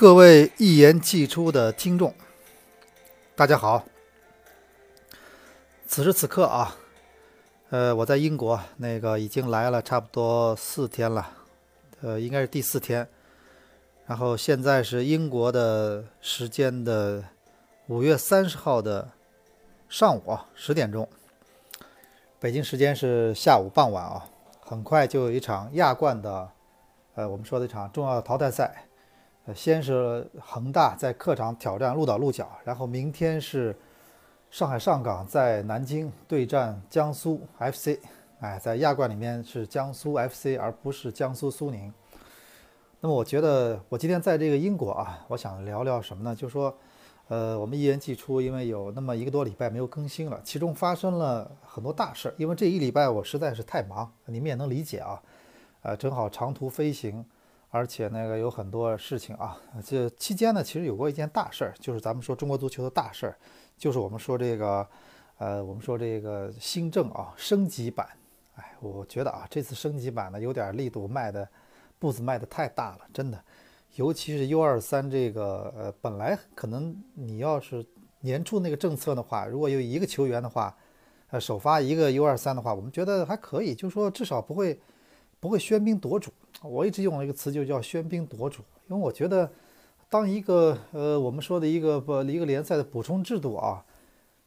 各位一言既出的听众，大家好。此时此刻啊，呃，我在英国，那个已经来了差不多四天了，呃，应该是第四天。然后现在是英国的时间的五月三十号的上午啊十点钟，北京时间是下午傍晚啊。很快就有一场亚冠的，呃，我们说的一场重要的淘汰赛。先是恒大在客场挑战鹿岛鹿角，然后明天是上海上港在南京对战江苏 FC。哎，在亚冠里面是江苏 FC，而不是江苏苏宁。那么我觉得我今天在这个英国啊，我想聊聊什么呢？就是说，呃，我们一言既出，因为有那么一个多礼拜没有更新了，其中发生了很多大事儿。因为这一礼拜我实在是太忙，你们也能理解啊。呃，正好长途飞行。而且那个有很多事情啊，这期间呢，其实有过一件大事儿，就是咱们说中国足球的大事儿，就是我们说这个，呃，我们说这个新政啊，升级版。哎，我觉得啊，这次升级版呢，有点力度迈的步子迈的太大了，真的。尤其是 U 二三这个，呃，本来可能你要是年初那个政策的话，如果有一个球员的话，呃，首发一个 U 二三的话，我们觉得还可以，就说至少不会。不会喧宾夺主，我一直用了一个词，就叫喧宾夺主。因为我觉得，当一个呃，我们说的一个不一个联赛的补充制度啊，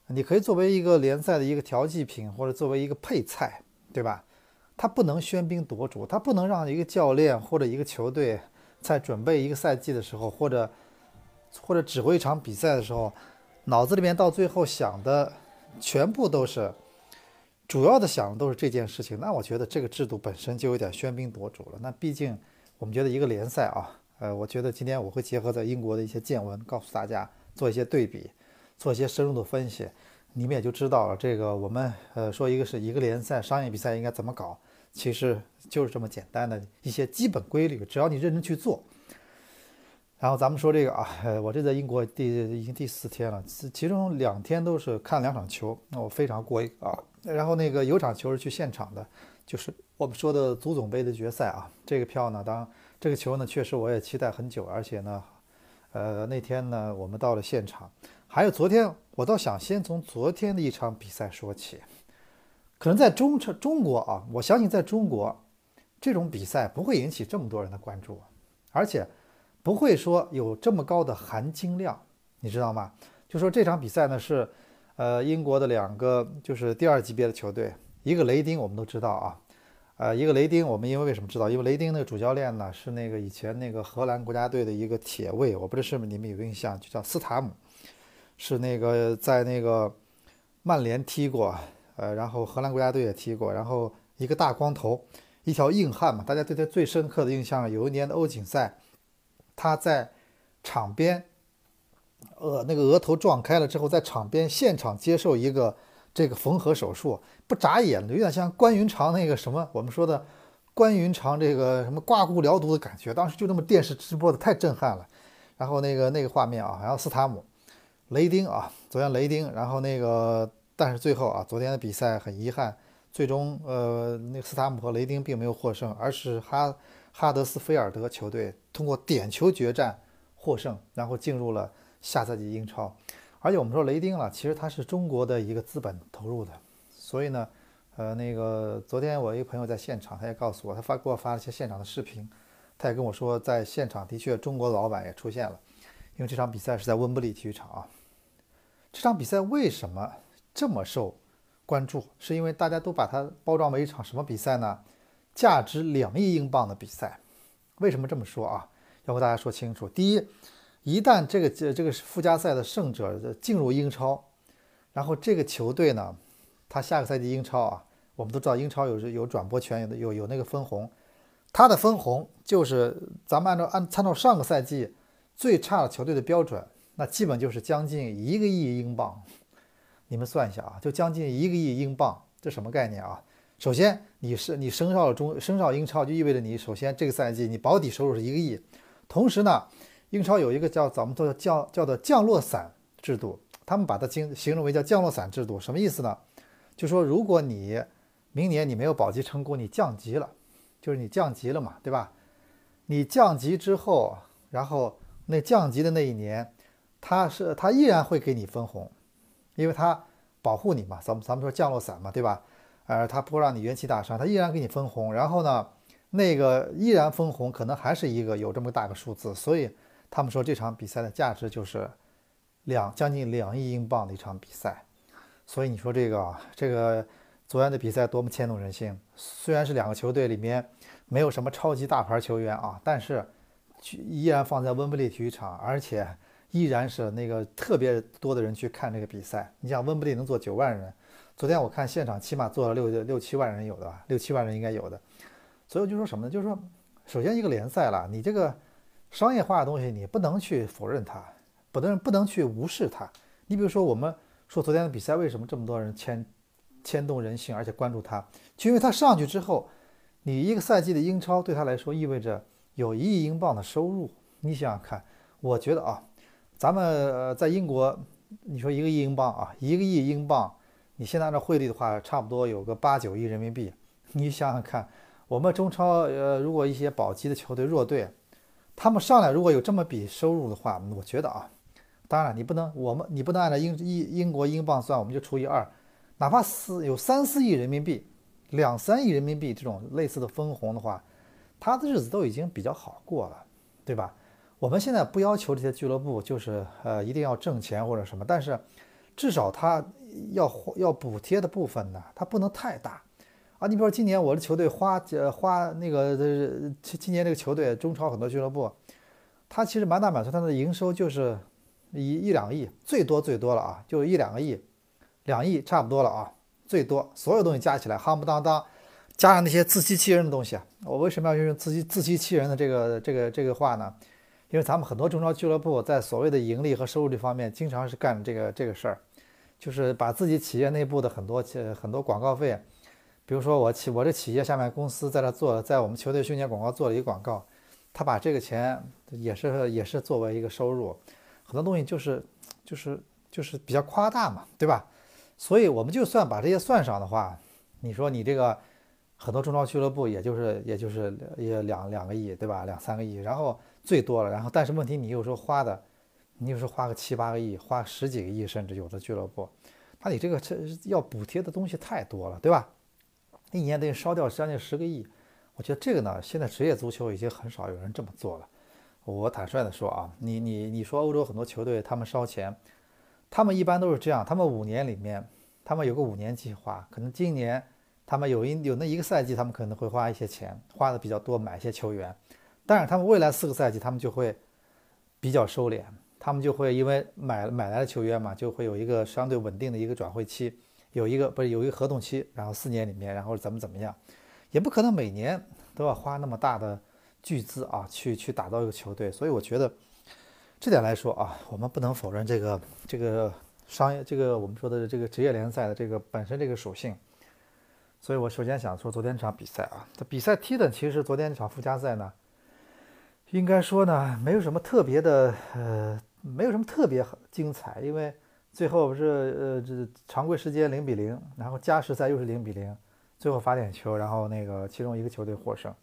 你可以作为一个联赛的一个调剂品，或者作为一个配菜，对吧？它不能喧宾夺主，它不能让一个教练或者一个球队在准备一个赛季的时候，或者或者指挥一场比赛的时候，脑子里面到最后想的全部都是。主要的想的都是这件事情，那我觉得这个制度本身就有点喧宾夺主了。那毕竟我们觉得一个联赛啊，呃，我觉得今天我会结合在英国的一些见闻，告诉大家做一些对比，做一些深入的分析，你们也就知道了。这个我们呃说一个是一个联赛商业比赛应该怎么搞，其实就是这么简单的一些基本规律，只要你认真去做。然后咱们说这个啊，我这在英国第已经第四天了，其中两天都是看两场球，那我非常过瘾啊。然后那个有场球是去现场的，就是我们说的足总杯的决赛啊。这个票呢，当这个球呢，确实我也期待很久，而且呢，呃，那天呢，我们到了现场。还有昨天，我倒想先从昨天的一场比赛说起。可能在中中国啊，我相信在中国，这种比赛不会引起这么多人的关注，而且不会说有这么高的含金量，你知道吗？就说这场比赛呢是。呃，英国的两个就是第二级别的球队，一个雷丁，我们都知道啊，呃，一个雷丁，我们因为为什么知道？因为雷丁那个主教练呢是那个以前那个荷兰国家队的一个铁卫，我不知道是不是你们有印象，就叫斯塔姆，是那个在那个曼联踢过，呃，然后荷兰国家队也踢过，然后一个大光头，一条硬汉嘛，大家对他最深刻的印象，有一年的欧锦赛，他在场边。呃，那个额头撞开了之后，在场边现场接受一个这个缝合手术，不眨眼的，有点像关云长那个什么，我们说的关云长这个什么刮骨疗毒的感觉。当时就那么电视直播的，太震撼了。然后那个那个画面啊，然后斯塔姆、雷丁啊，昨天雷丁，然后那个但是最后啊，昨天的比赛很遗憾，最终呃，那个斯塔姆和雷丁并没有获胜，而是哈哈德斯菲尔德球队通过点球决战获胜，然后进入了。下赛季英超，而且我们说雷丁了，其实他是中国的一个资本投入的，所以呢，呃，那个昨天我一个朋友在现场，他也告诉我，他发给我发了一些现场的视频，他也跟我说，在现场的确中国老板也出现了，因为这场比赛是在温布利体育场啊。这场比赛为什么这么受关注？是因为大家都把它包装为一场什么比赛呢？价值两亿英镑的比赛。为什么这么说啊？要和大家说清楚。第一。一旦这个这这个附加赛的胜者进入英超，然后这个球队呢，他下个赛季英超啊，我们都知道英超有有转播权，有有有那个分红，他的分红就是咱们按照按参照上个赛季最差的球队的标准，那基本就是将近一个亿英镑，你们算一下啊，就将近一个亿英镑，这什么概念啊？首先你是你升上了中升上英超，就意味着你首先这个赛季你保底收入是一个亿，同时呢。英超有一个叫咱们叫叫叫做降落伞制度，他们把它形形容为叫降落伞制度，什么意思呢？就说如果你明年你没有保级成功，你降级了，就是你降级了嘛，对吧？你降级之后，然后那降级的那一年，他是他依然会给你分红，因为他保护你嘛，咱们咱们说降落伞嘛，对吧？呃，他不让你元气大伤，他依然给你分红。然后呢，那个依然分红，可能还是一个有这么大个数字。所以他们说这场比赛的价值就是两将近两亿英镑的一场比赛。所以你说这个这个昨天的比赛多么牵动人心？虽然是两个球队里面没有什么超级大牌球员啊，但是依然放在温布利体育场，而且依然是那个特别多的人去看这个比赛。你想温布利能坐九万人。昨天我看现场，起码坐了六六七万人有的吧，六七万人应该有的。所以我就说什么呢？就是说，首先一个联赛了，你这个商业化的东西，你不能去否认它，不能不能去无视它。你比如说，我们说昨天的比赛为什么这么多人牵牵动人心，而且关注它，就因为它上去之后，你一个赛季的英超对他来说意味着有一亿英镑的收入。你想想看，我觉得啊，咱们在英国，你说一个亿英镑啊，一个亿英镑。你现在按照汇率的话，差不多有个八九亿人民币。你想想看，我们中超，呃，如果一些保级的球队、弱队，他们上来如果有这么笔收入的话，我觉得啊，当然你不能，我们你不能按照英英英国英镑算，我们就除以二，哪怕四有三四亿人民币、两三亿人民币这种类似的分红的话，他的日子都已经比较好过了，对吧？我们现在不要求这些俱乐部就是呃一定要挣钱或者什么，但是至少他。要要补贴的部分呢，它不能太大啊！你比如说今年我的球队花呃花那个今今年这个球队中超很多俱乐部，它其实满打满算它的营收就是一一两个亿，最多最多了啊，就一两个亿，两亿差不多了啊，最多所有东西加起来夯不当当，加上那些自欺欺人的东西啊！我为什么要用自欺自欺欺人的这个这个这个话呢？因为咱们很多中超俱乐部在所谓的盈利和收入这方面，经常是干这个这个事儿。就是把自己企业内部的很多呃很多广告费，比如说我企我这企业下面公司在这做，在我们球队训练广告做了一个广告，他把这个钱也是也是作为一个收入，很多东西就是就是就是比较夸大嘛，对吧？所以我们就算把这些算上的话，你说你这个很多中超俱乐部也就是也就是也两两个亿，对吧？两三个亿，然后最多了，然后但是问题你有时候花的。你有时候花个七八个亿，花十几个亿，甚至有的俱乐部，那你这个这要补贴的东西太多了，对吧？一年得烧掉将近十个亿。我觉得这个呢，现在职业足球已经很少有人这么做了。我坦率的说啊，你你你说欧洲很多球队他们烧钱，他们一般都是这样，他们五年里面，他们有个五年计划，可能今年他们有一有那一个赛季，他们可能会花一些钱，花的比较多，买一些球员，但是他们未来四个赛季，他们就会比较收敛。他们就会因为买买来的球员嘛，就会有一个相对稳定的一个转会期，有一个不是有一个合同期，然后四年里面，然后怎么怎么样，也不可能每年都要花那么大的巨资啊，去去打造一个球队。所以我觉得这点来说啊，我们不能否认这个这个商业这个我们说的这个职业联赛的这个本身这个属性。所以我首先想说昨天这场比赛啊，这比赛踢的其实昨天这场附加赛呢，应该说呢没有什么特别的呃。没有什么特别精彩，因为最后不是呃这常规时间零比零，然后加时赛又是零比零，最后罚点球，然后那个其中一个球队获胜，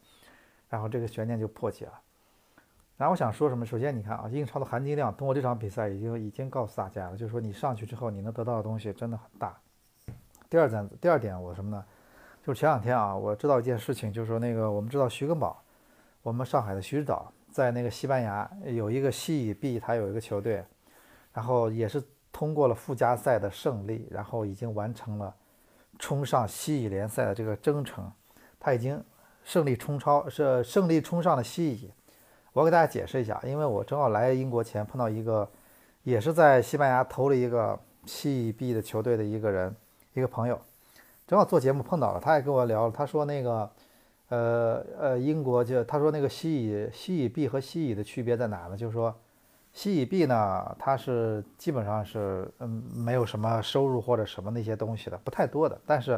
然后这个悬念就破解了。然后我想说什么？首先你看啊，英超的含金量通过这场比赛已经已经告诉大家了，就是说你上去之后你能得到的东西真的很大。第二点，第二点我什么呢？就是前两天啊，我知道一件事情，就是说那个我们知道徐根宝，我们上海的徐指导。在那个西班牙有一个西乙 B，他有一个球队，然后也是通过了附加赛的胜利，然后已经完成了冲上西乙联赛的这个征程。他已经胜利冲超，是胜利冲上了西乙。我给大家解释一下，因为我正好来英国前碰到一个也是在西班牙投了一个西乙 B 的球队的一个人，一个朋友，正好做节目碰到了，他也跟我聊，他说那个。呃呃，英国就他说那个西乙西乙 B 和西乙的区别在哪呢？就是说，西乙 B 呢，它是基本上是嗯没有什么收入或者什么那些东西的，不太多的。但是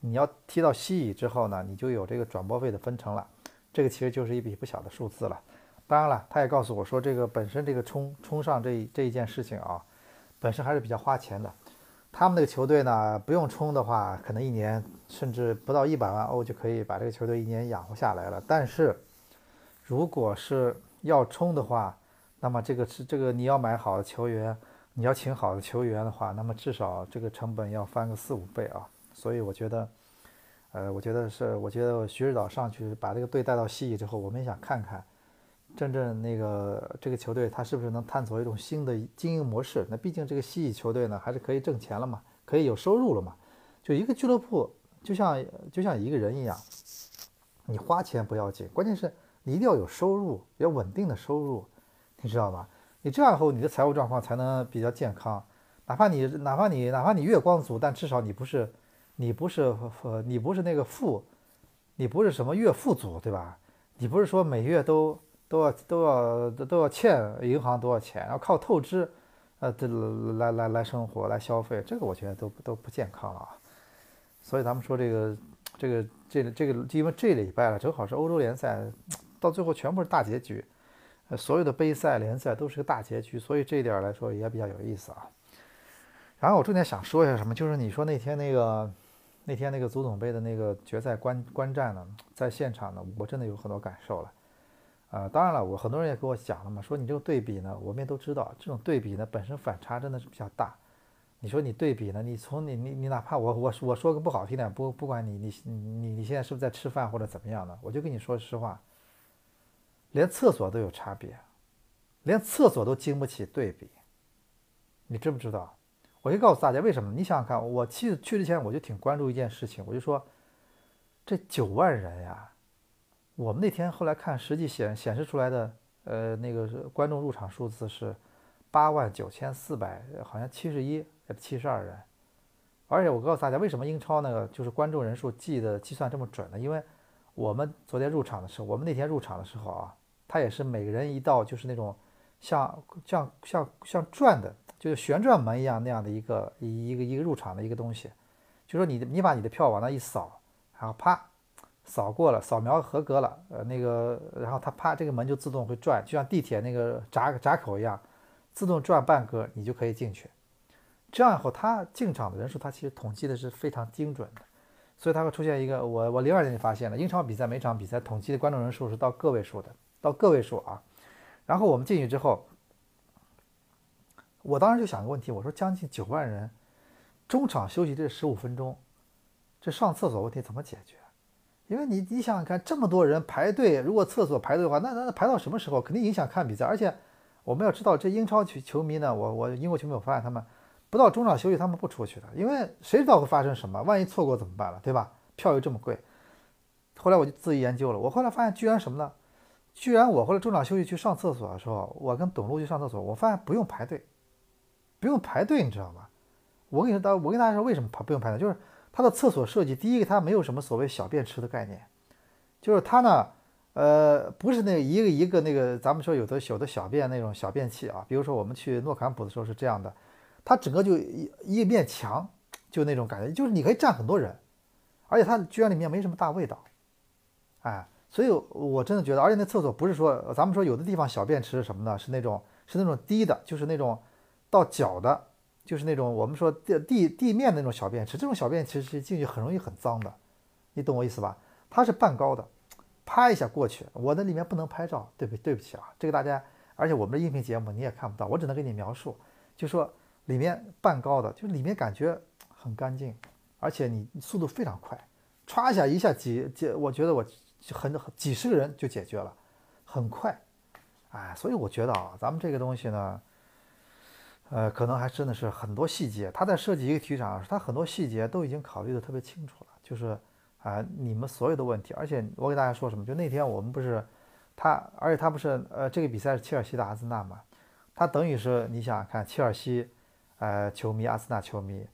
你要踢到西乙之后呢，你就有这个转播费的分成了，这个其实就是一笔不小的数字了。当然了，他也告诉我说，这个本身这个冲冲上这这一件事情啊，本身还是比较花钱的。他们那个球队呢，不用冲的话，可能一年甚至不到一百万欧就可以把这个球队一年养活下来了。但是，如果是要冲的话，那么这个是这个你要买好的球员，你要请好的球员的话，那么至少这个成本要翻个四五倍啊。所以我觉得，呃，我觉得是，我觉得徐指导上去把这个队带到西乙之后，我们也想看看，真正那个这个球队他是不是能探索一种新的经营模式。那毕竟这个西乙球队呢，还是可以挣钱了嘛，可以有收入了嘛。就一个俱乐部，就像就像一个人一样，你花钱不要紧，关键是你一定要有收入，要稳定的收入。你知道吧？你这样后，你的财务状况才能比较健康。哪怕你哪怕你哪怕你月光族，但至少你不是你不是呃你不是那个富，你不是什么月富族，对吧？你不是说每月都都要都要都要欠银行多少钱，然后靠透支呃这来来来生活来消费，这个我觉得都都不健康了啊。所以咱们说这个这个这个这个因为这礼拜了，正好是欧洲联赛，到最后全部是大结局。呃所有的杯赛联赛都是个大结局，所以这一点来说也比较有意思啊。然后我重点想说一下什么，就是你说那天那个那天那个足总杯的那个决赛观观战呢，在现场呢，我真的有很多感受了。呃，当然了，我很多人也跟我讲了嘛，说你这个对比呢，我们也都知道，这种对比呢本身反差真的是比较大。你说你对比呢，你从你你你哪怕我我我说个不好听点，不不管你你你你现在是不是在吃饭或者怎么样的，我就跟你说实话。连厕所都有差别，连厕所都经不起对比，你知不知道？我就告诉大家为什么？你想想看，我去去之前我就挺关注一件事情，我就说这九万人呀，我们那天后来看实际显显示出来的，呃，那个观众入场数字是八万九千四百，好像七十一还是七十二人。而且我告诉大家，为什么英超那个就是观众人数计的计算这么准呢？因为我们昨天入场的时候，我们那天入场的时候啊。它也是每个人一道，就是那种像像像像转的，就是旋转门一样那样的一个一一个一个入场的一个东西。就说你你把你的票往那一扫，然后啪扫过了，扫描合格了，呃那个然后它啪这个门就自动会转，就像地铁那个闸闸口一样，自动转半格你就可以进去。这样以后它进场的人数它其实统计的是非常精准的，所以它会出现一个我我零二年就发现了，英超比赛每场比赛统计的观众人数是到个位数的。到个位数啊，然后我们进去之后，我当时就想个问题，我说将近九万人，中场休息这十五分钟，这上厕所问题怎么解决？因为你你想想看，这么多人排队，如果厕所排队的话，那那排到什么时候？肯定影响看比赛。而且我们要知道，这英超球球迷呢，我我英国球迷我发现他们不到中场休息他们不出去的，因为谁知道会发生什么？万一错过怎么办了，对吧？票又这么贵。后来我就自己研究了，我后来发现居然什么呢？居然我后来中场休息去上厕所的时候，我跟董路去上厕所，我发现不用排队，不用排队，你知道吗？我跟你说，我跟大家说为什么排不用排队，就是它的厕所设计，第一个它没有什么所谓小便池的概念，就是它呢，呃，不是那一个一个那个咱们说有的有的小便那种小便器啊，比如说我们去诺坎普的时候是这样的，它整个就一一面墙，就那种感觉，就是你可以站很多人，而且它居然里面没什么大味道，哎。所以，我真的觉得，而且那厕所不是说，咱们说有的地方小便池是什么呢？是那种是那种低的，就是那种到脚的，就是那种我们说地地地面那种小便池。这种小便池是进去很容易很脏的，你懂我意思吧？它是半高的，啪一下过去，我那里面不能拍照，对不对不起啊，这个大家，而且我们的音频节目你也看不到，我只能给你描述，就说里面半高的，就里面感觉很干净，而且你速度非常快，歘一下一下几几，我觉得我。很几十个人就解决了，很快，哎，所以我觉得啊，咱们这个东西呢，呃，可能还真的是很多细节。他在设计一个体育场，他很多细节都已经考虑的特别清楚了。就是啊，你们所有的问题，而且我给大家说什么？就那天我们不是他，而且他不是呃，这个比赛是切尔西的阿森纳嘛，他等于是你想想看，切尔西呃球迷、阿森纳球迷，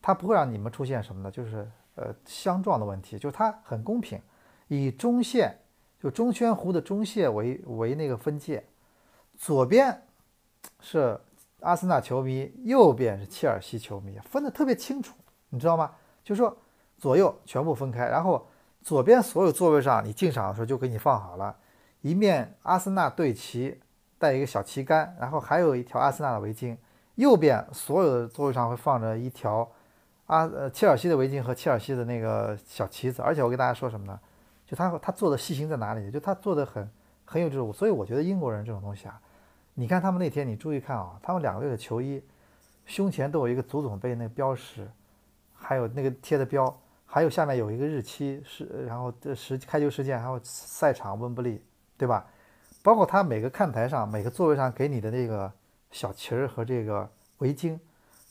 他不会让你们出现什么呢？就是呃相撞的问题，就是他很公平。以中线就中圈弧的中线为为那个分界，左边是阿森纳球迷，右边是切尔西球迷，分得特别清楚，你知道吗？就是说左右全部分开，然后左边所有座位上你进场的时候就给你放好了，一面阿森纳队旗带一个小旗杆，然后还有一条阿森纳的围巾，右边所有的座位上会放着一条阿呃切尔西的围巾和切尔西的那个小旗子，而且我给大家说什么呢？就他他做的细心在哪里？就他做的很很有这种，所以我觉得英国人这种东西啊，你看他们那天，你注意看啊，他们两个队的球衣胸前都有一个足总杯那标识，还有那个贴的标，还有下面有一个日期是，然后这时开球时间，还有赛场温布利，对吧？包括他每个看台上、每个座位上给你的那个小旗儿和这个围巾，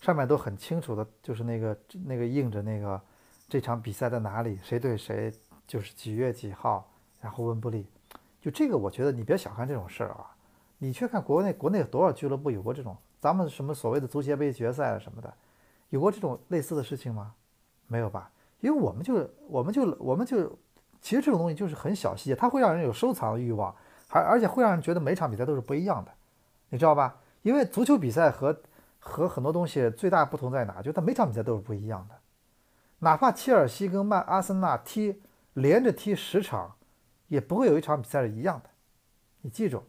上面都很清楚的，就是那个那个印着那个这场比赛在哪里，谁对谁，就是几月几号，然后温布利，就这个，我觉得你别小看这种事儿啊。你去看国内，国内有多少俱乐部有过这种咱们什么所谓的足协杯决赛啊什么的，有过这种类似的事情吗？没有吧？因为我们就我们就我们就其实这种东西就是很小细节，它会让人有收藏的欲望，还而且会让人觉得每场比赛都是不一样的，你知道吧？因为足球比赛和和很多东西最大不同在哪？就它每场比赛都是不一样的，哪怕切尔西跟曼阿森纳踢连着踢十场，也不会有一场比赛是一样的，你记住。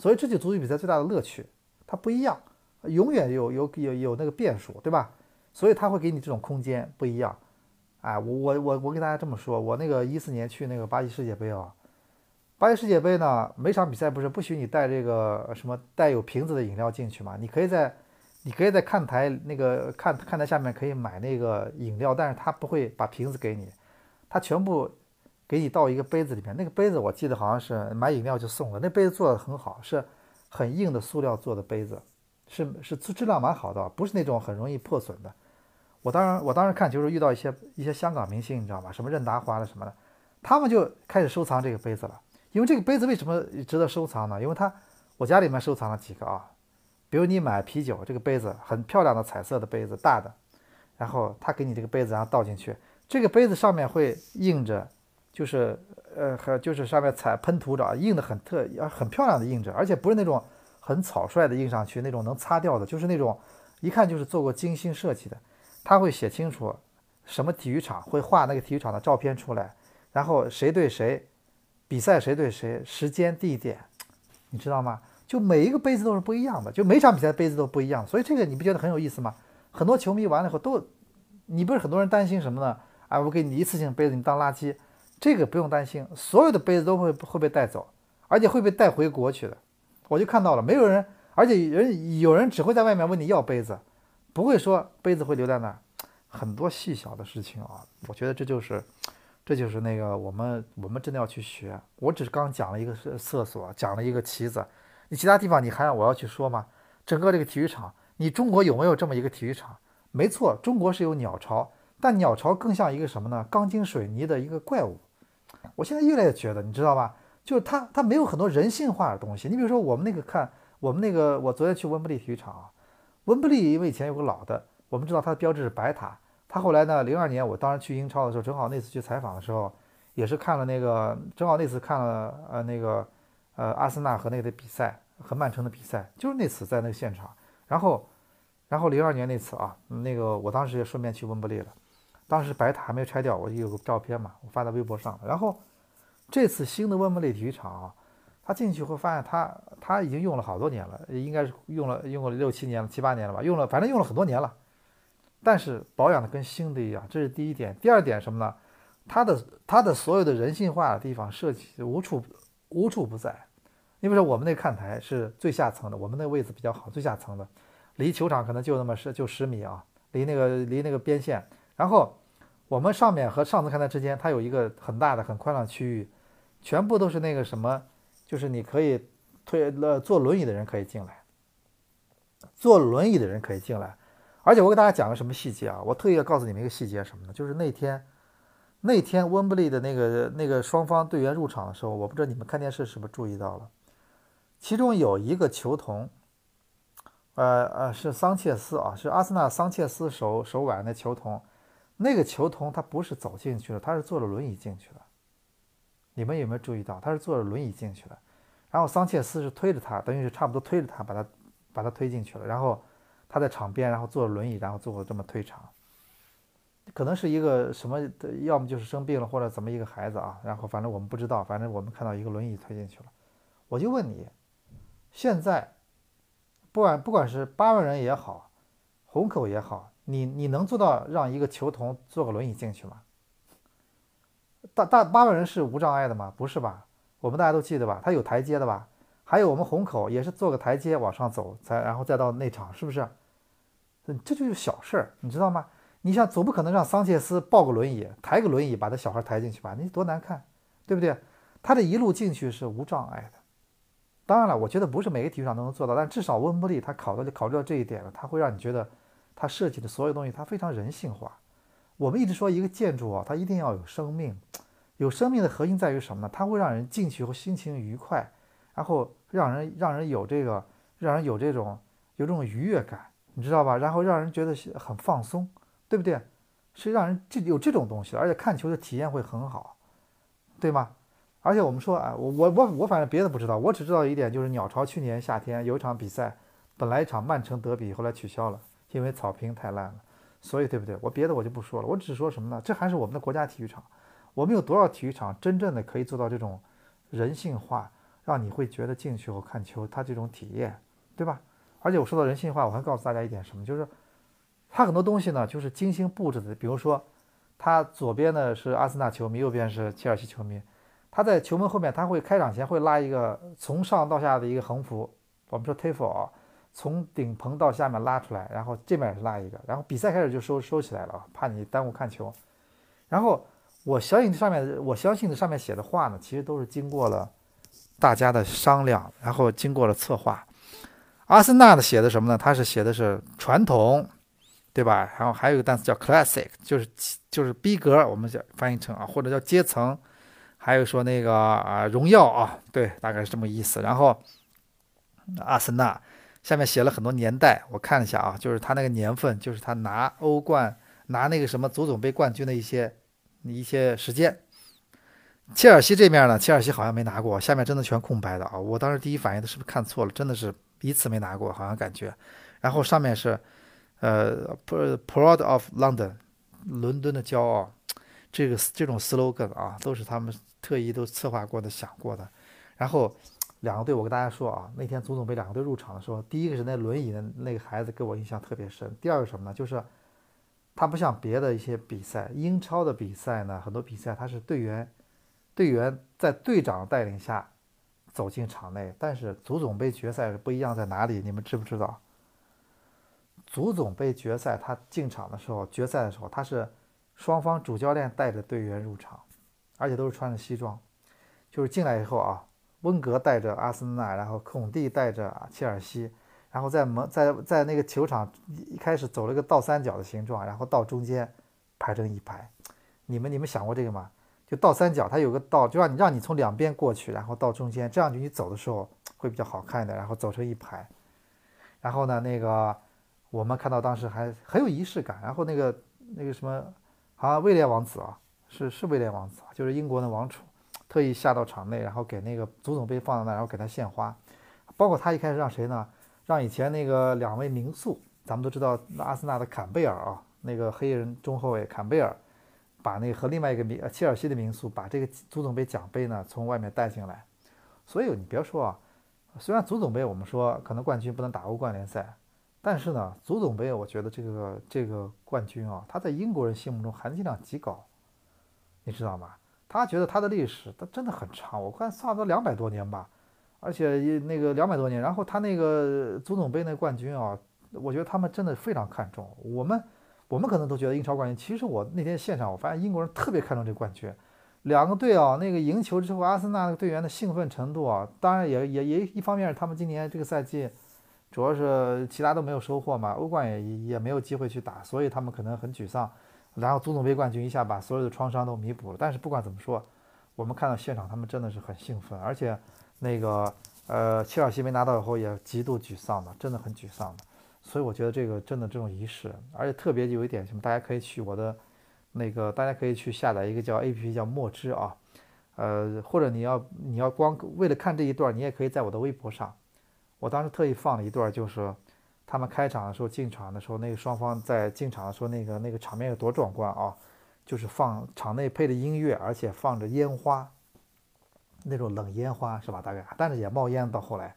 所以这就足球比赛最大的乐趣，它不一样，永远有有有有那个变数，对吧？所以它会给你这种空间不一样。哎，我我我我给大家这么说，我那个一四年去那个巴西世界杯啊，巴西世界杯呢，每场比赛不是不许你带这个什么带有瓶子的饮料进去嘛？你可以在你可以在看台那个看看台下面可以买那个饮料，但是他不会把瓶子给你，他全部。给你倒一个杯子里面，那个杯子我记得好像是买饮料就送了。那杯子做的很好，是很硬的塑料做的杯子，是是质量蛮好的，不是那种很容易破损的。我当然我当时看球时遇到一些一些香港明星，你知道吧？什么任达华的什么的，他们就开始收藏这个杯子了。因为这个杯子为什么值得收藏呢？因为它我家里面收藏了几个啊，比如你买啤酒，这个杯子很漂亮的彩色的杯子，大的，然后他给你这个杯子，然后倒进去，这个杯子上面会印着。就是呃，和就是上面彩喷涂着，印的很特，很漂亮的印着，而且不是那种很草率的印上去，那种能擦掉的，就是那种一看就是做过精心设计的。他会写清楚什么体育场，会画那个体育场的照片出来，然后谁对谁，比赛谁对谁，时间地点，你知道吗？就每一个杯子都是不一样的，就每场比赛杯子都不一样，所以这个你不觉得很有意思吗？很多球迷完了以后都，你不是很多人担心什么呢？啊，我给你一次性杯子，你当垃圾。这个不用担心，所有的杯子都会会被带走，而且会被带回国去的。我就看到了，没有人，而且人有人只会在外面问你要杯子，不会说杯子会留在那儿。很多细小的事情啊，我觉得这就是，这就是那个我们我们真的要去学。我只是刚讲了一个厕所，讲了一个旗子，你其他地方你还让我要去说吗？整个这个体育场，你中国有没有这么一个体育场？没错，中国是有鸟巢，但鸟巢更像一个什么呢？钢筋水泥的一个怪物。我现在越来越觉得，你知道吧？就是它，它没有很多人性化的东西。你比如说，我们那个看，我们那个，我昨天去温布利体育场啊，温布利因为以前有个老的，我们知道它的标志是白塔。它后来呢，零二年我当时去英超的时候，正好那次去采访的时候，也是看了那个，正好那次看了呃那个呃阿森纳和那个的比赛和曼城的比赛，就是那次在那个现场。然后，然后零二年那次啊，那个我当时也顺便去温布利了。当时白塔还没有拆掉，我有个照片嘛，我发在微博上。然后这次新的温布利体育场啊，他进去会发现，他他已经用了好多年了，应该是用了用了六七年了，七八年了吧，用了反正用了很多年了。但是保养的跟新的一样，这是第一点。第二点什么呢？他的他的所有的人性化的地方设计无处无处不在。你比如说我们那看台是最下层的，我们那位置比较好，最下层的，离球场可能就那么十就十米啊，离那个离那个边线，然后。我们上面和上次看台之间，它有一个很大的、很宽敞的区域，全部都是那个什么，就是你可以推了坐轮椅的人可以进来，坐轮椅的人可以进来。而且我给大家讲个什么细节啊？我特意要告诉你们一个细节什么呢？就是那天那天温布利的那个那个双方队员入场的时候，我不知道你们看电视是不是注意到了，其中有一个球童，呃呃是桑切斯啊，是阿森纳桑切斯手手腕的球童。那个球童他不是走进去的，他是坐着轮椅进去的。你们有没有注意到，他是坐着轮椅进去的？然后桑切斯是推着他，等于是差不多推着他，把他把他推进去了。然后他在场边，然后坐着轮椅，然后最后这么退场。可能是一个什么，要么就是生病了，或者怎么一个孩子啊。然后反正我们不知道，反正我们看到一个轮椅推进去了。我就问你，现在不管不管是八万人也好，虹口也好。你你能做到让一个球童坐个轮椅进去吗？大大八万人是无障碍的吗？不是吧？我们大家都记得吧？他有台阶的吧？还有我们虹口也是做个台阶往上走，才然后再到内场，是不是？这就是小事儿，你知道吗？你想总不可能让桑切斯抱个轮椅，抬个轮椅把他小孩抬进去吧？你多难看，对不对？他这一路进去是无障碍的。当然了，我觉得不是每个体育场都能做到，但至少温布利他考虑考虑到这一点了，他会让你觉得他设计的所有东西他非常人性化。我们一直说一个建筑啊，它一定要有生命，有生命的核心在于什么呢？它会让人进去后心情愉快，然后让人让人有这个让人有这种有这种愉悦感，你知道吧？然后让人觉得很放松。对不对？是让人这有这种东西，而且看球的体验会很好，对吗？而且我们说啊，我我我我反正别的不知道，我只知道一点，就是鸟巢去年夏天有一场比赛，本来一场曼城德比，后来取消了，因为草坪太烂了。所以对不对？我别的我就不说了，我只说什么呢？这还是我们的国家体育场，我们有多少体育场真正的可以做到这种人性化，让你会觉得进去后看球它这种体验，对吧？而且我说到人性化，我还告诉大家一点什么，就是。它很多东西呢，就是精心布置的。比如说，它左边呢是阿森纳球迷，右边是切尔西球迷。他在球门后面，他会开场前会拉一个从上到下的一个横幅，我们说 table 啊，从顶棚到下面拉出来，然后这边也是拉一个，然后比赛开始就收收起来了啊，怕你耽误看球。然后我相信上面，我相信这上面写的话呢，其实都是经过了大家的商量，然后经过了策划。阿森纳的写的什么呢？他是写的是传统。对吧？然后还有一个单词叫 classic，就是就是逼格，我们叫翻译成啊，或者叫阶层。还有说那个啊荣耀啊，对，大概是这么意思。然后阿森纳下面写了很多年代，我看了一下啊，就是他那个年份，就是他拿欧冠、拿那个什么足总杯冠军的一些一些时间。切尔西这面呢，切尔西好像没拿过，下面真的全空白的啊。我当时第一反应的是不是看错了？真的是一次没拿过，好像感觉。然后上面是。呃，proud of London，伦敦的骄傲，这个这种 slogan 啊，都是他们特意都策划过的、想过的。然后两个队，我跟大家说啊，那天足总杯两个队入场的时候，第一个是那轮椅的那个孩子给我印象特别深。第二个什么呢？就是他不像别的一些比赛，英超的比赛呢，很多比赛他是队员队员在队长带领下走进场内，但是足总杯决赛是不一样在哪里？你们知不知道？足总杯决赛，他进场的时候，决赛的时候，他是双方主教练带着队员入场，而且都是穿着西装。就是进来以后啊，温格带着阿森纳，然后孔蒂带着切尔西，然后在门在在那个球场一开始走了个倒三角的形状，然后到中间排成一排。你们你们想过这个吗？就倒三角，它有个倒，就让你让你从两边过去，然后到中间，这样就你走的时候会比较好看一点，然后走成一排。然后呢，那个。我们看到当时还很有仪式感，然后那个那个什么，好像威廉王子啊，是是威廉王子，就是英国的王储，特意下到场内，然后给那个足总杯放在那，然后给他献花。包括他一开始让谁呢？让以前那个两位名宿，咱们都知道阿森纳的坎贝尔啊，那个黑人中后卫坎贝尔，把那个和另外一个名呃切尔西的名宿把这个足总杯奖杯呢从外面带进来。所以你别说啊，虽然足总杯我们说可能冠军不能打欧冠联赛。但是呢，足总杯我觉得这个这个冠军啊，他在英国人心目中含金量极高，你知道吗？他觉得他的历史他真的很长，我看差不多两百多年吧，而且那个两百多年，然后他那个足总杯那冠军啊，我觉得他们真的非常看重。我们我们可能都觉得英超冠军，其实我那天现场我发现英国人特别看重这冠军，两个队啊，那个赢球之后，阿森纳那个队员的兴奋程度啊，当然也也也一方面是他们今年这个赛季。主要是其他都没有收获嘛，欧冠也也没有机会去打，所以他们可能很沮丧。然后足总杯冠军一下把所有的创伤都弥补了。但是不管怎么说，我们看到现场他们真的是很兴奋，而且那个呃切尔西没拿到以后也极度沮丧的，真的很沮丧的。所以我觉得这个真的这种仪式，而且特别有一点什么，大家可以去我的那个，大家可以去下载一个叫 APP 叫墨汁啊，呃或者你要你要光为了看这一段，你也可以在我的微博上。我当时特意放了一段，就是他们开场的时候进场的时候，那个双方在进场的时候，那个那个场面有多壮观啊！就是放场内配的音乐，而且放着烟花，那种冷烟花是吧？大概，但是也冒烟。到后来，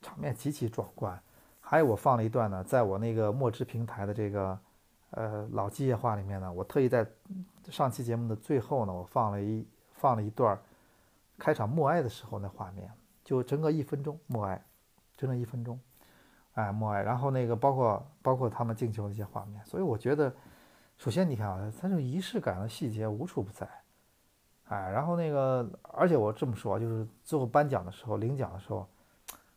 场面极其壮观。还有我放了一段呢，在我那个墨汁平台的这个呃老机械化里面呢，我特意在上期节目的最后呢，我放了一放了一段开场默哀的时候那画面。就整个一分钟默哀，整整一分钟，哎，默哀。然后那个包括包括他们进球的一些画面，所以我觉得，首先你看啊，他这种仪式感的细节无处不在，哎，然后那个，而且我这么说，就是最后颁奖的时候，领奖的时候，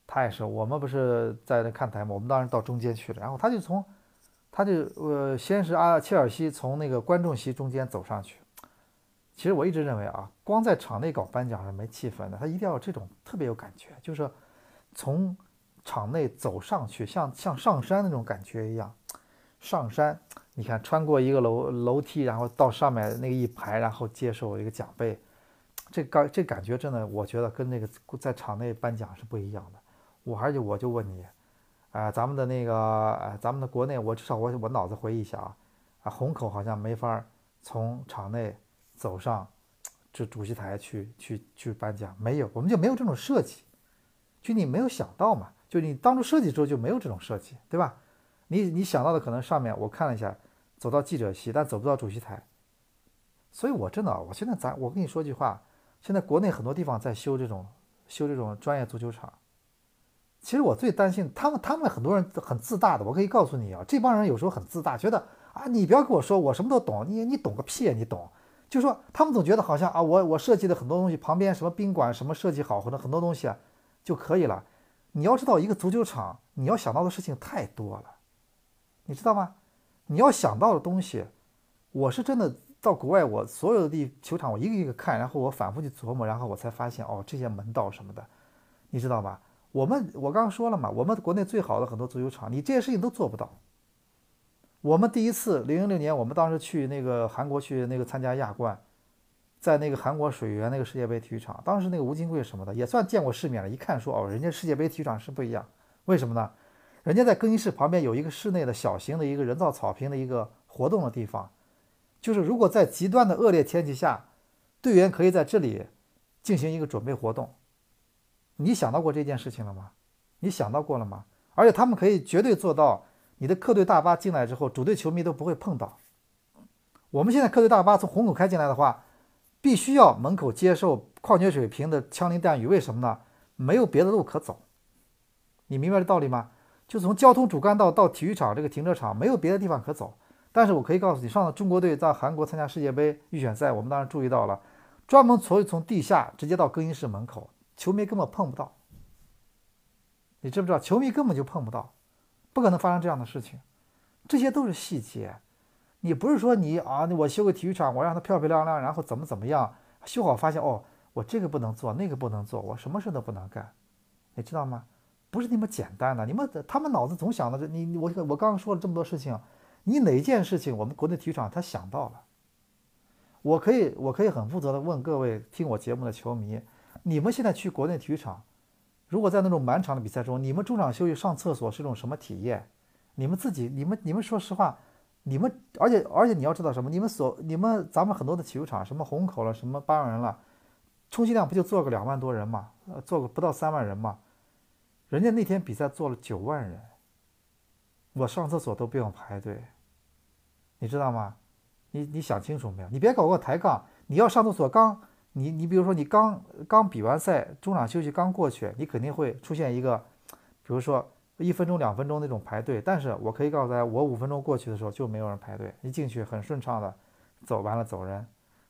他也是，我们不是在那看台嘛，我们当时到中间去了，然后他就从，他就呃，先是阿切尔西从那个观众席中间走上去。其实我一直认为啊，光在场内搞颁奖是没气氛的，他一定要这种特别有感觉，就是从场内走上去，像像上山那种感觉一样。上山，你看穿过一个楼楼梯，然后到上面那个一排，然后接受一个奖杯，这感这感觉真的，我觉得跟那个在场内颁奖是不一样的。我还是我就问你，啊，咱们的那个，咱们的国内，我至少我我脑子回忆一下啊，啊，虹口好像没法从场内。走上这主席台去去去颁奖，没有，我们就没有这种设计，就你没有想到嘛，就你当初设计之后就没有这种设计，对吧？你你想到的可能上面我看了一下，走到记者席，但走不到主席台。所以我真的，我现在咱我跟你说句话，现在国内很多地方在修这种修这种专业足球场，其实我最担心他们，他们很多人很自大的，我可以告诉你啊，这帮人有时候很自大，觉得啊，你不要跟我说我什么都懂，你你懂个屁啊，你懂。就说他们总觉得好像啊，我我设计的很多东西，旁边什么宾馆什么设计好，或者很多东西啊就可以了。你要知道，一个足球场，你要想到的事情太多了，你知道吗？你要想到的东西，我是真的到国外，我所有的地球场，我一个一个看，然后我反复去琢磨，然后我才发现哦，这些门道什么的，你知道吗？我们我刚刚说了嘛，我们国内最好的很多足球场，你这些事情都做不到。我们第一次零六年，我们当时去那个韩国去那个参加亚冠，在那个韩国水源那个世界杯体育场，当时那个吴金贵什么的也算见过世面了。一看说哦，人家世界杯体育场是不一样，为什么呢？人家在更衣室旁边有一个室内的小型的一个人造草坪的一个活动的地方，就是如果在极端的恶劣天气下，队员可以在这里进行一个准备活动。你想到过这件事情了吗？你想到过了吗？而且他们可以绝对做到。你的客队大巴进来之后，主队球迷都不会碰到。我们现在客队大巴从虹口开进来的话，必须要门口接受矿泉水瓶的枪林弹雨。为什么呢？没有别的路可走。你明白这道理吗？就从交通主干道到体育场这个停车场，没有别的地方可走。但是我可以告诉你，上次中国队在韩国参加世界杯预选赛，我们当时注意到了，专门从从地下直接到更衣室门口，球迷根本碰不到。你知不知道？球迷根本就碰不到。不可能发生这样的事情，这些都是细节。你不是说你啊，我修个体育场，我让它漂漂亮亮，然后怎么怎么样，修好发现哦，我这个不能做，那个不能做，我什么事都不能干，你知道吗？不是那么简单的。你们他们脑子总想的是你我我刚刚说了这么多事情，你哪件事情我们国内体育场他想到了？我可以我可以很负责的问各位听我节目的球迷，你们现在去国内体育场？如果在那种满场的比赛中，你们中场休息上厕所是种什么体验？你们自己，你们你们说实话，你们而且而且你要知道什么？你们所你们咱们很多的体育场，什么虹口了，什么八万人了，充其量不就坐个两万多人嘛？呃，坐个不到三万人嘛？人家那天比赛坐了九万人，我上厕所都不用排队，你知道吗？你你想清楚没有？你别搞个抬杠，你要上厕所刚。你你比如说，你刚刚比完赛，中场休息刚过去，你肯定会出现一个，比如说一分钟、两分钟那种排队。但是我可以告诉大家，我五分钟过去的时候就没有人排队，一进去很顺畅的走完了走人，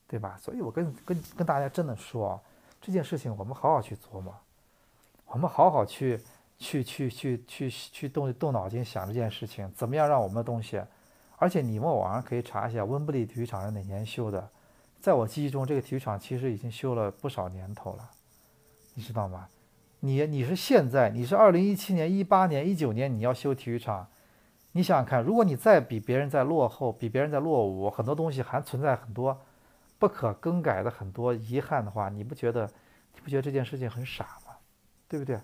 对吧？所以我跟跟跟大家真的说，这件事情我们好好去琢磨，我们好好去去去去去去动动脑筋想这件事情，怎么样让我们的东西，而且你们网上可以查一下温布利体育场是哪年修的。在我记忆中，这个体育场其实已经修了不少年头了，你知道吗？你你是现在，你是二零一七年、一八年、一九年，你要修体育场，你想想看，如果你再比别人在落后，比别人在落伍，很多东西还存在很多不可更改的很多遗憾的话，你不觉得你不觉得这件事情很傻吗？对不对？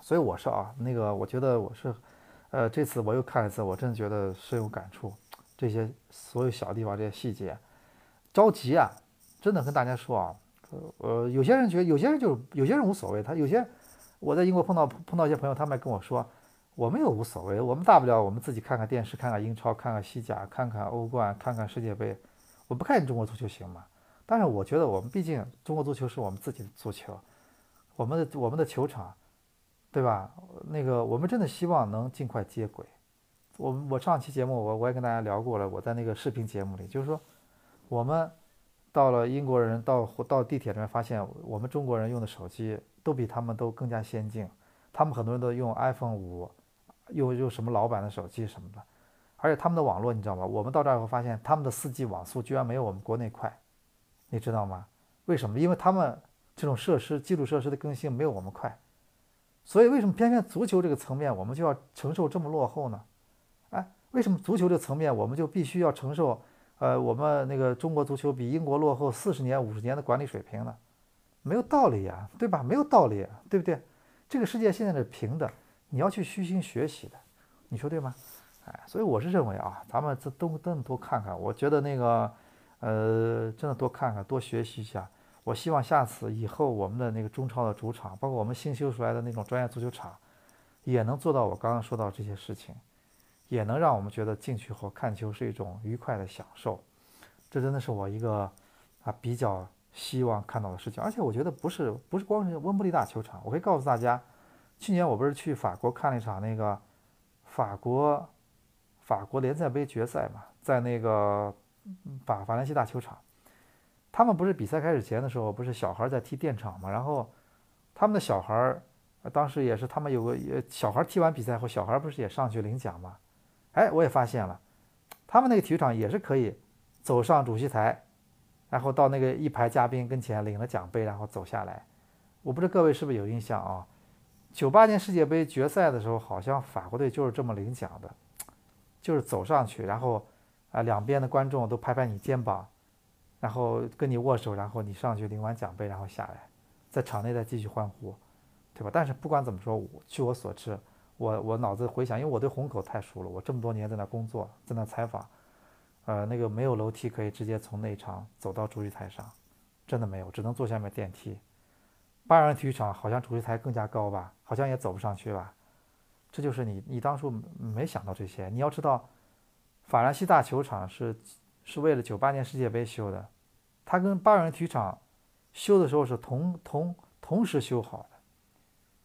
所以我说啊，那个我觉得我是，呃，这次我又看一次，我真的觉得深有感触，这些所有小地方这些细节。着急啊！真的跟大家说啊，呃，有些人觉得，有些人就有些人无所谓。他有些我在英国碰到碰到一些朋友，他们还跟我说，我们又无所谓，我们大不了我们自己看看电视，看看英超，看看西甲，看看欧冠，看看世界杯，我不看中国足球行吗？但是我觉得我们毕竟中国足球是我们自己的足球，我们的我们的球场，对吧？那个我们真的希望能尽快接轨。我我上期节目我我也跟大家聊过了，我在那个视频节目里，就是说我们到了英国人到到地铁里面，发现我们中国人用的手机都比他们都更加先进，他们很多人都用 iPhone 五，用用什么老版的手机什么的，而且他们的网络你知道吗？我们到这儿以后发现他们的 4G 网速居然没有我们国内快，你知道吗？为什么？因为他们这种设施基础设施的更新没有我们快，所以为什么偏偏足球这个层面我们就要承受这么落后呢？哎为什么足球这层面我们就必须要承受，呃，我们那个中国足球比英国落后四十年、五十年的管理水平呢？没有道理呀，对吧？没有道理，对不对？这个世界现在是平的，你要去虚心学习的，你说对吗？哎，所以我是认为啊，咱们这都都多看看，我觉得那个，呃，真的多看看，多学习一下。我希望下次以后我们的那个中超的主场，包括我们新修出来的那种专业足球场，也能做到我刚刚说到这些事情。也能让我们觉得进去后看球是一种愉快的享受，这真的是我一个啊比较希望看到的事情。而且我觉得不是不是光是温布利大球场，我可以告诉大家，去年我不是去法国看了一场那个法国法国联赛杯决赛嘛，在那个法法兰西大球场，他们不是比赛开始前的时候不是小孩在踢电场嘛，然后他们的小孩当时也是他们有个小孩踢完比赛后，小孩不是也上去领奖嘛。哎，我也发现了，他们那个体育场也是可以走上主席台，然后到那个一排嘉宾跟前领了奖杯，然后走下来。我不知道各位是不是有印象啊？九八年世界杯决赛的时候，好像法国队就是这么领奖的，就是走上去，然后啊两边的观众都拍拍你肩膀，然后跟你握手，然后你上去领完奖杯，然后下来，在场内再继续欢呼，对吧？但是不管怎么说，据我所知。我我脑子回想，因为我对虹口太熟了，我这么多年在那工作，在那采访，呃，那个没有楼梯可以直接从内场走到主席台上，真的没有，只能坐下面电梯。八人体育场好像主席台更加高吧，好像也走不上去吧。这就是你你当初没想到这些。你要知道，法兰西大球场是是为了九八年世界杯修的，它跟八人体育场修的时候是同同同时修好的。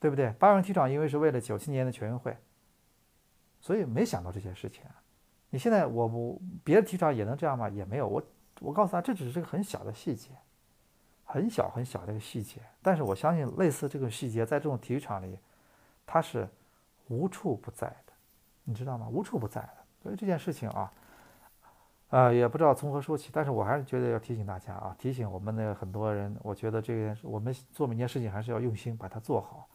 对不对？八人体育场因为是为了九七年的全运会，所以没想到这些事情。你现在我我别的体育场也能这样吗？也没有。我我告诉他，这只是个很小的细节，很小很小的一个细节。但是我相信，类似这个细节，在这种体育场里，它是无处不在的，你知道吗？无处不在的。所以这件事情啊，呃，也不知道从何说起。但是我还是觉得要提醒大家啊，提醒我们的很多人，我觉得这件事，我们做每件事情还是要用心把它做好。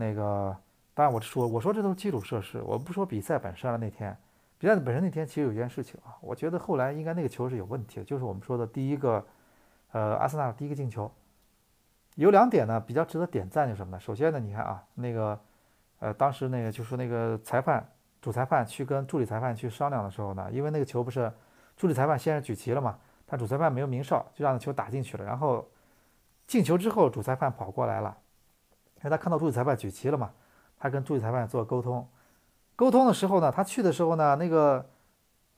那个，当然我说，我说这都是基础设施，我不说比赛本身了。那天比赛本身那天其实有一件事情啊，我觉得后来应该那个球是有问题的，就是我们说的第一个，呃，阿森纳第一个进球，有两点呢比较值得点赞，就是什么呢？首先呢，你看啊，那个，呃，当时那个就说那个裁判主裁判去跟助理裁判去商量的时候呢，因为那个球不是助理裁判先是举旗了嘛，但主裁判没有鸣哨，就让球打进去了。然后进球之后，主裁判跑过来了。因为他看到助理裁判举旗了嘛，他跟助理裁判做沟通。沟通的时候呢，他去的时候呢，那个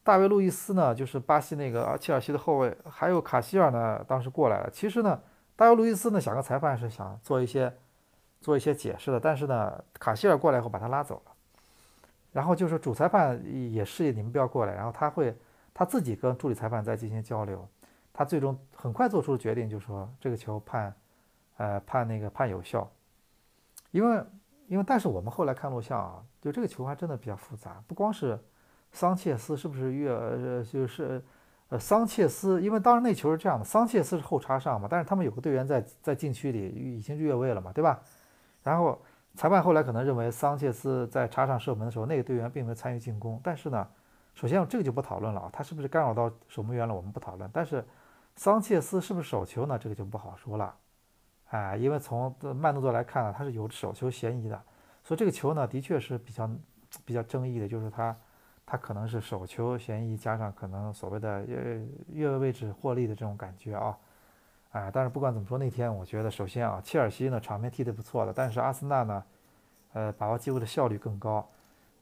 大卫·路易斯呢，就是巴西那个切尔西的后卫，还有卡希尔呢，当时过来了。其实呢，大卫·路易斯呢想跟裁判是想做一些做一些解释的，但是呢，卡希尔过来以后把他拉走了。然后就是主裁判也示意你们不要过来，然后他会他自己跟助理裁判再进行交流。他最终很快做出了决定，就说这个球判，呃，判那个判有效。因为，因为，但是我们后来看录像啊，就这个球还真的比较复杂，不光是桑切斯是不是越呃就是呃桑切斯，因为当时那球是这样的，桑切斯是后插上嘛，但是他们有个队员在在禁区里已经越位了嘛，对吧？然后裁判后来可能认为桑切斯在插上射门的时候，那个队员并没有参与进攻，但是呢，首先这个就不讨论了啊，他是不是干扰到守门员了，我们不讨论，但是桑切斯是不是手球呢？这个就不好说了。哎，因为从慢动作来看呢，他是有手球嫌疑的，所以这个球呢，的确是比较 比较争议的，就是他他可能是手球嫌疑加上可能所谓的越越位位置获利的这种感觉啊，哎，但是不管怎么说，那天我觉得首先啊，切尔西呢场面踢得不错的，但是阿森纳呢，呃，把握机会的效率更高。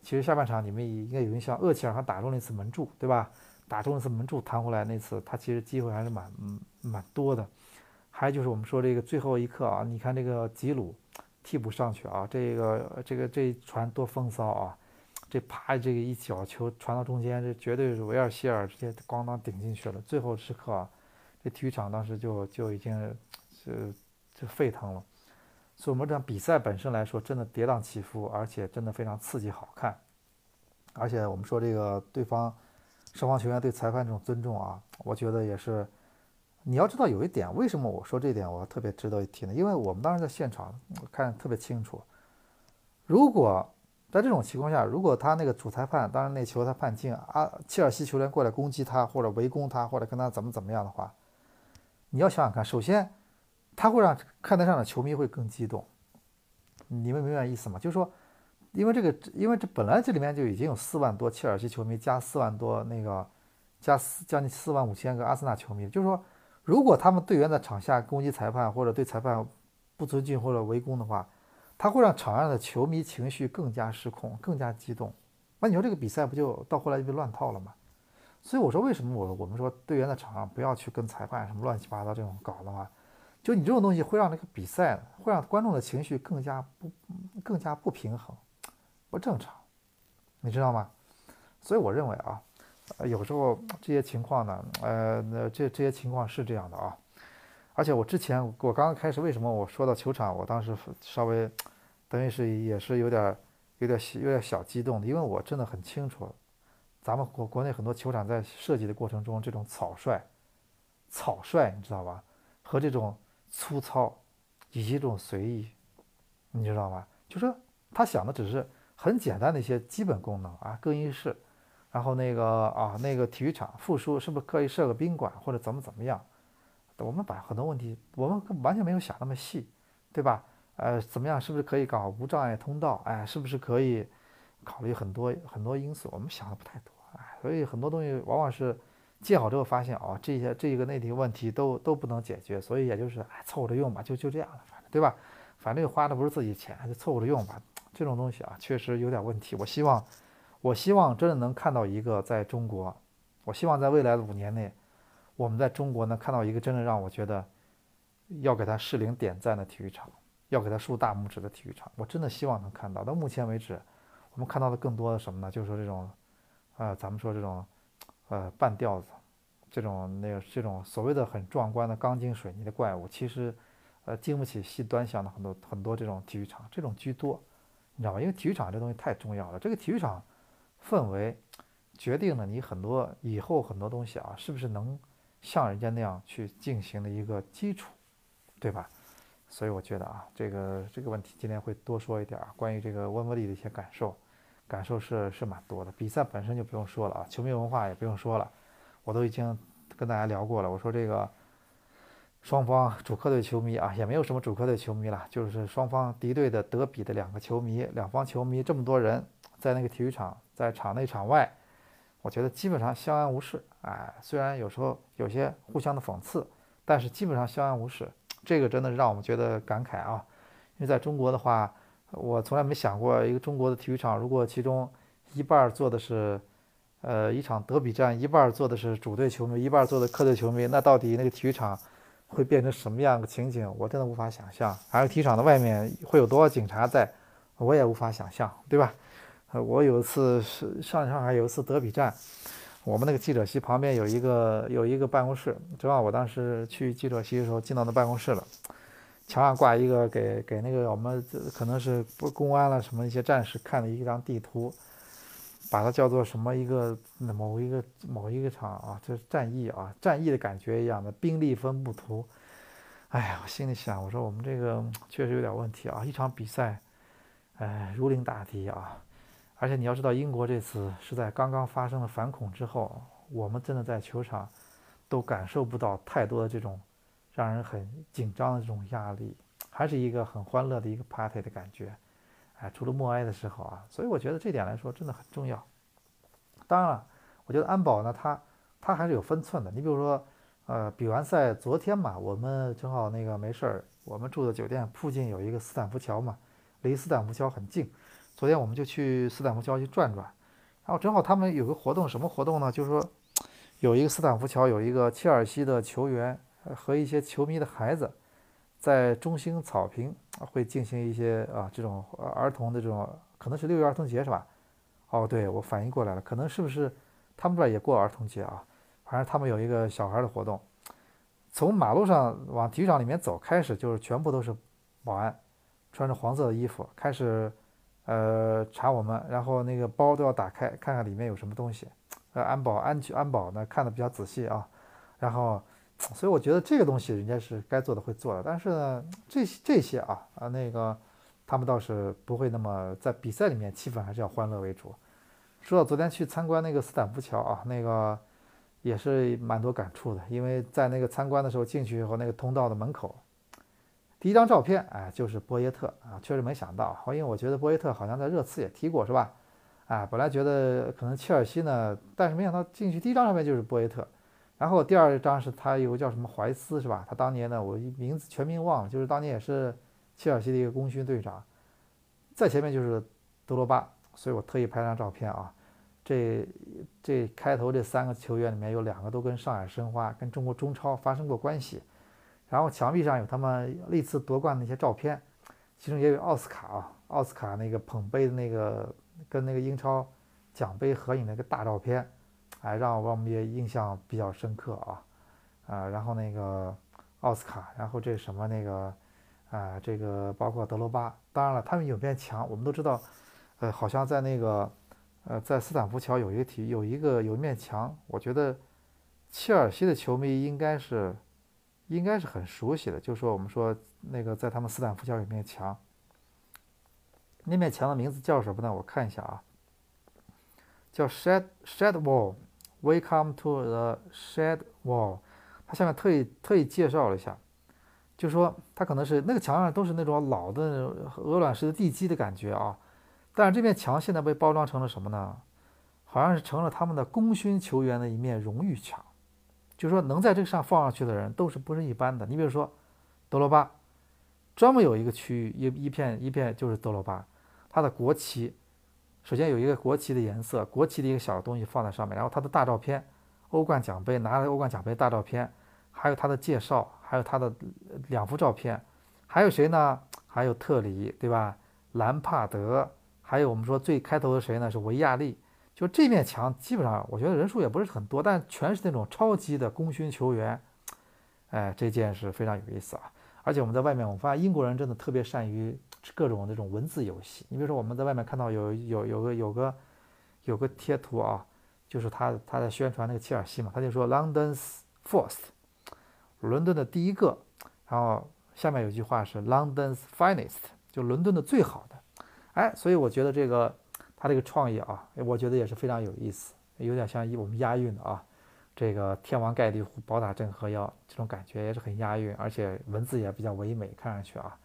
其实下半场你们应该有印象，厄齐尔还打中了一次门柱，对吧？打中了一次门柱弹回来那次，他其实机会还是蛮蛮多的。还有就是我们说这个最后一刻啊，你看这个吉鲁替补上去啊，这个这个这船多风骚啊，这啪这个一脚球传到中间，这绝对是维尔希尔直接咣当顶进去了。最后时刻啊，这体育场当时就就已经是就沸腾了。所以，我们这场比赛本身来说，真的跌宕起伏，而且真的非常刺激好看。而且，我们说这个对方双方球员对裁判这种尊重啊，我觉得也是。你要知道有一点，为什么我说这点我特别值得一提呢？因为我们当时在现场看特别清楚。如果在这种情况下，如果他那个主裁判，当然那球他判进啊，切尔西球员过来攻击他，或者围攻他，或者跟他怎么怎么样的话，你要想想看，首先。他会让看台上的球迷会更激动，你们明白意思吗？就是说，因为这个，因为这本来这里面就已经有四万多切尔西球迷，加四万多那个，加四将近四万五千个阿森纳球迷。就是说，如果他们队员在场下攻击裁判或者对裁判不尊敬或者围攻的话，他会让场上的球迷情绪更加失控，更加激动。那你说这个比赛不就到后来就被乱套了吗？所以我说，为什么我我们说队员在场上不要去跟裁判什么乱七八糟这种搞的话？就你这种东西会让那个比赛，会让观众的情绪更加不更加不平衡，不正常，你知道吗？所以我认为啊，有时候这些情况呢，呃，那这这些情况是这样的啊。而且我之前我刚刚开始为什么我说到球场，我当时稍微等于是也是有点有点有点小激动的，因为我真的很清楚，咱们国国内很多球场在设计的过程中，这种草率草率，你知道吧？和这种。粗糙，以及这种随意，你知道吗？就是他想的只是很简单的一些基本功能啊，更衣室，然后那个啊那个体育场复苏是不是可以设个宾馆或者怎么怎么样？我们把很多问题，我们完全没有想那么细，对吧？呃，怎么样？是不是可以搞无障碍通道？哎，是不是可以考虑很多很多因素？我们想的不太多，哎，所以很多东西往往是。建好之后发现哦，这些这一个内题问题都都不能解决，所以也就是哎凑合着用吧，就就这样了，反正对吧？反正花的不是自己钱，就凑合着用吧。这种东西啊，确实有点问题。我希望，我希望真的能看到一个在中国，我希望在未来的五年内，我们在中国能看到一个真的让我觉得要给他适龄点赞的体育场，要给他竖大拇指的体育场。我真的希望能看到。到目前为止，我们看到的更多的什么呢？就是说这种，啊，咱们说这种。呃，半吊子，这种那个这种所谓的很壮观的钢筋水泥的怪物，其实，呃，经不起细端详的很多很多这种体育场，这种居多，你知道吧？因为体育场这东西太重要了，这个体育场氛围决定了你很多以后很多东西啊，是不是能像人家那样去进行的一个基础，对吧？所以我觉得啊，这个这个问题今天会多说一点啊，关于这个温布利的一些感受。感受是是蛮多的，比赛本身就不用说了啊，球迷文化也不用说了，我都已经跟大家聊过了。我说这个双方主客队球迷啊，也没有什么主客队球迷了，就是双方敌对的德比的两个球迷，两方球迷这么多人在那个体育场，在场内场外，我觉得基本上相安无事。哎，虽然有时候有些互相的讽刺，但是基本上相安无事。这个真的让我们觉得感慨啊，因为在中国的话。我从来没想过，一个中国的体育场，如果其中一半坐的是，呃，一场德比战，一半坐的是主队球迷，一半坐的客队球迷，那到底那个体育场会变成什么样的情景？我真的无法想象。还有体育场的外面会有多少警察在，我也无法想象，对吧？呃，我有一次是上上海有一次德比战，我们那个记者席旁边有一个有一个办公室，正好我当时去记者席的时候进到那办公室了。墙上挂一个给给那个我们可能是公安了什么一些战士看的一张地图，把它叫做什么一个某一个某一个场啊，这是战役啊，战役的感觉一样的兵力分布图。哎呀，我心里想，我说我们这个确实有点问题啊，一场比赛，哎，如临大敌啊。而且你要知道，英国这次是在刚刚发生了反恐之后，我们真的在球场都感受不到太多的这种。让人很紧张的这种压力，还是一个很欢乐的一个 party 的感觉，哎，除了默哀的时候啊，所以我觉得这点来说真的很重要。当然了，我觉得安保呢，它它还是有分寸的。你比如说，呃，比完赛昨天嘛，我们正好那个没事儿，我们住的酒店附近有一个斯坦福桥嘛，离斯坦福桥很近。昨天我们就去斯坦福桥去转转，然后正好他们有个活动，什么活动呢？就是说有一个斯坦福桥有一个切尔西的球员。和一些球迷的孩子，在中心草坪会进行一些啊这种儿童的这种，可能是六一儿童节是吧？哦，对我反应过来了，可能是不是他们这儿也过儿童节啊？反正他们有一个小孩的活动，从马路上往体育场里面走开始，就是全部都是保安，穿着黄色的衣服开始。呃，查我们，然后那个包都要打开，看看里面有什么东西。呃，安保、安全、安保呢，看的比较仔细啊。然后，所以我觉得这个东西人家是该做的会做的，但是呢，这些这些啊啊那个，他们倒是不会那么在比赛里面气氛还是要欢乐为主。说到昨天去参观那个斯坦福桥啊，那个也是蛮多感触的，因为在那个参观的时候进去以后，那个通道的门口。第一张照片，哎，就是波耶特啊，确实没想到，因为我觉得波耶特好像在热刺也踢过，是吧？哎，本来觉得可能切尔西呢，但是没想到进去第一张照片就是波耶特，然后第二张是他有个叫什么怀斯，是吧？他当年呢，我名字全名忘了，就是当年也是切尔西的一个功勋队长，在前面就是德罗巴，所以我特意拍张照片啊。这这开头这三个球员里面有两个都跟上海申花、跟中国中超发生过关系。然后墙壁上有他们历次夺冠的一些照片，其中也有奥斯卡啊，奥斯卡那个捧杯的那个跟那个英超奖杯合影的一个大照片，哎，让我们也印象比较深刻啊，啊，然后那个奥斯卡，然后这什么那个啊，这个包括德罗巴，当然了，他们有面墙，我们都知道，呃，好像在那个呃，在斯坦福桥有一个体育有一个有一面墙，我觉得切尔西的球迷应该是。应该是很熟悉的，就是说我们说那个在他们斯坦福桥有面墙，那面墙的名字叫什么呢？我看一下啊，叫 Shed Shed Wall，Welcome to the Shed Wall。它下面特意特意介绍了一下，就说它可能是那个墙上都是那种老的鹅卵石的地基的感觉啊，但是这面墙现在被包装成了什么呢？好像是成了他们的功勋球员的一面荣誉墙。就是说，能在这个上放上去的人都是不是一般的。你比如说，德罗巴，专门有一个区域，一一片一片就是德罗巴，他的国旗，首先有一个国旗的颜色，国旗的一个小东西放在上面，然后他的大照片，欧冠奖杯拿了欧冠奖杯大照片，还有他的介绍，还有他的两幅照片，还有谁呢？还有特里，对吧？兰帕德，还有我们说最开头的谁呢？是维亚利。就这面墙，基本上我觉得人数也不是很多，但全是那种超级的功勋球员。哎，这件事非常有意思啊！而且我们在外面，我发现英国人真的特别善于各种那种文字游戏。你比如说，我们在外面看到有有有个有个有个贴图啊，就是他他在宣传那个切尔西嘛，他就说 London's first，伦敦的第一个。然后下面有句话是 London's finest，就伦敦的最好的。哎，所以我觉得这个。他这个创意啊，我觉得也是非常有意思，有点像我们押韵的啊。这个天王盖地虎，宝塔镇河妖，这种感觉也是很押韵，而且文字也比较唯美，看上去啊，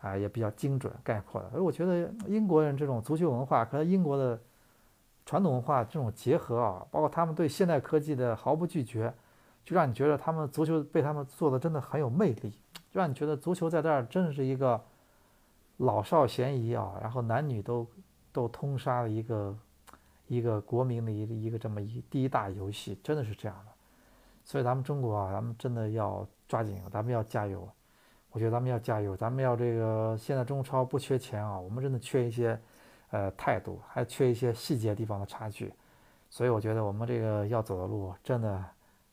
啊也比较精准概括的。所以我觉得英国人这种足球文化和英国的传统文化这种结合啊，包括他们对现代科技的毫不拒绝，就让你觉得他们足球被他们做的真的很有魅力，就让你觉得足球在这儿真的是一个老少咸宜啊，然后男女都。都通杀的一个一个国民的一个一个这么一第一大游戏，真的是这样的。所以咱们中国啊，咱们真的要抓紧，咱们要加油。我觉得咱们要加油，咱们要这个现在中超不缺钱啊，我们真的缺一些呃态度，还缺一些细节地方的差距。所以我觉得我们这个要走的路，真的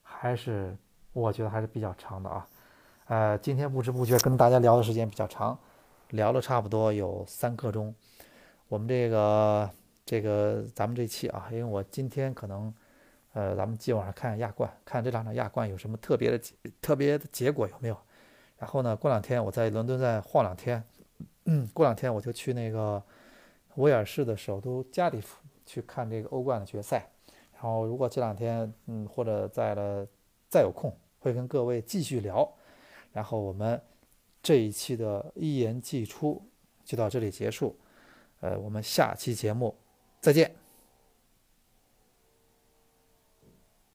还是我觉得还是比较长的啊。呃，今天不知不觉跟大家聊的时间比较长，聊了差不多有三刻钟。我们这个这个咱们这期啊，因为我今天可能，呃，咱们今晚上看亚冠，看这两场亚冠有什么特别的特别的结果有没有？然后呢，过两天我在伦敦再晃两天，嗯，过两天我就去那个威尔士的首都加利福去看这个欧冠的决赛。然后如果这两天，嗯，或者在了再有空，会跟各位继续聊。然后我们这一期的一言既出就到这里结束。呃，我们下期节目再见。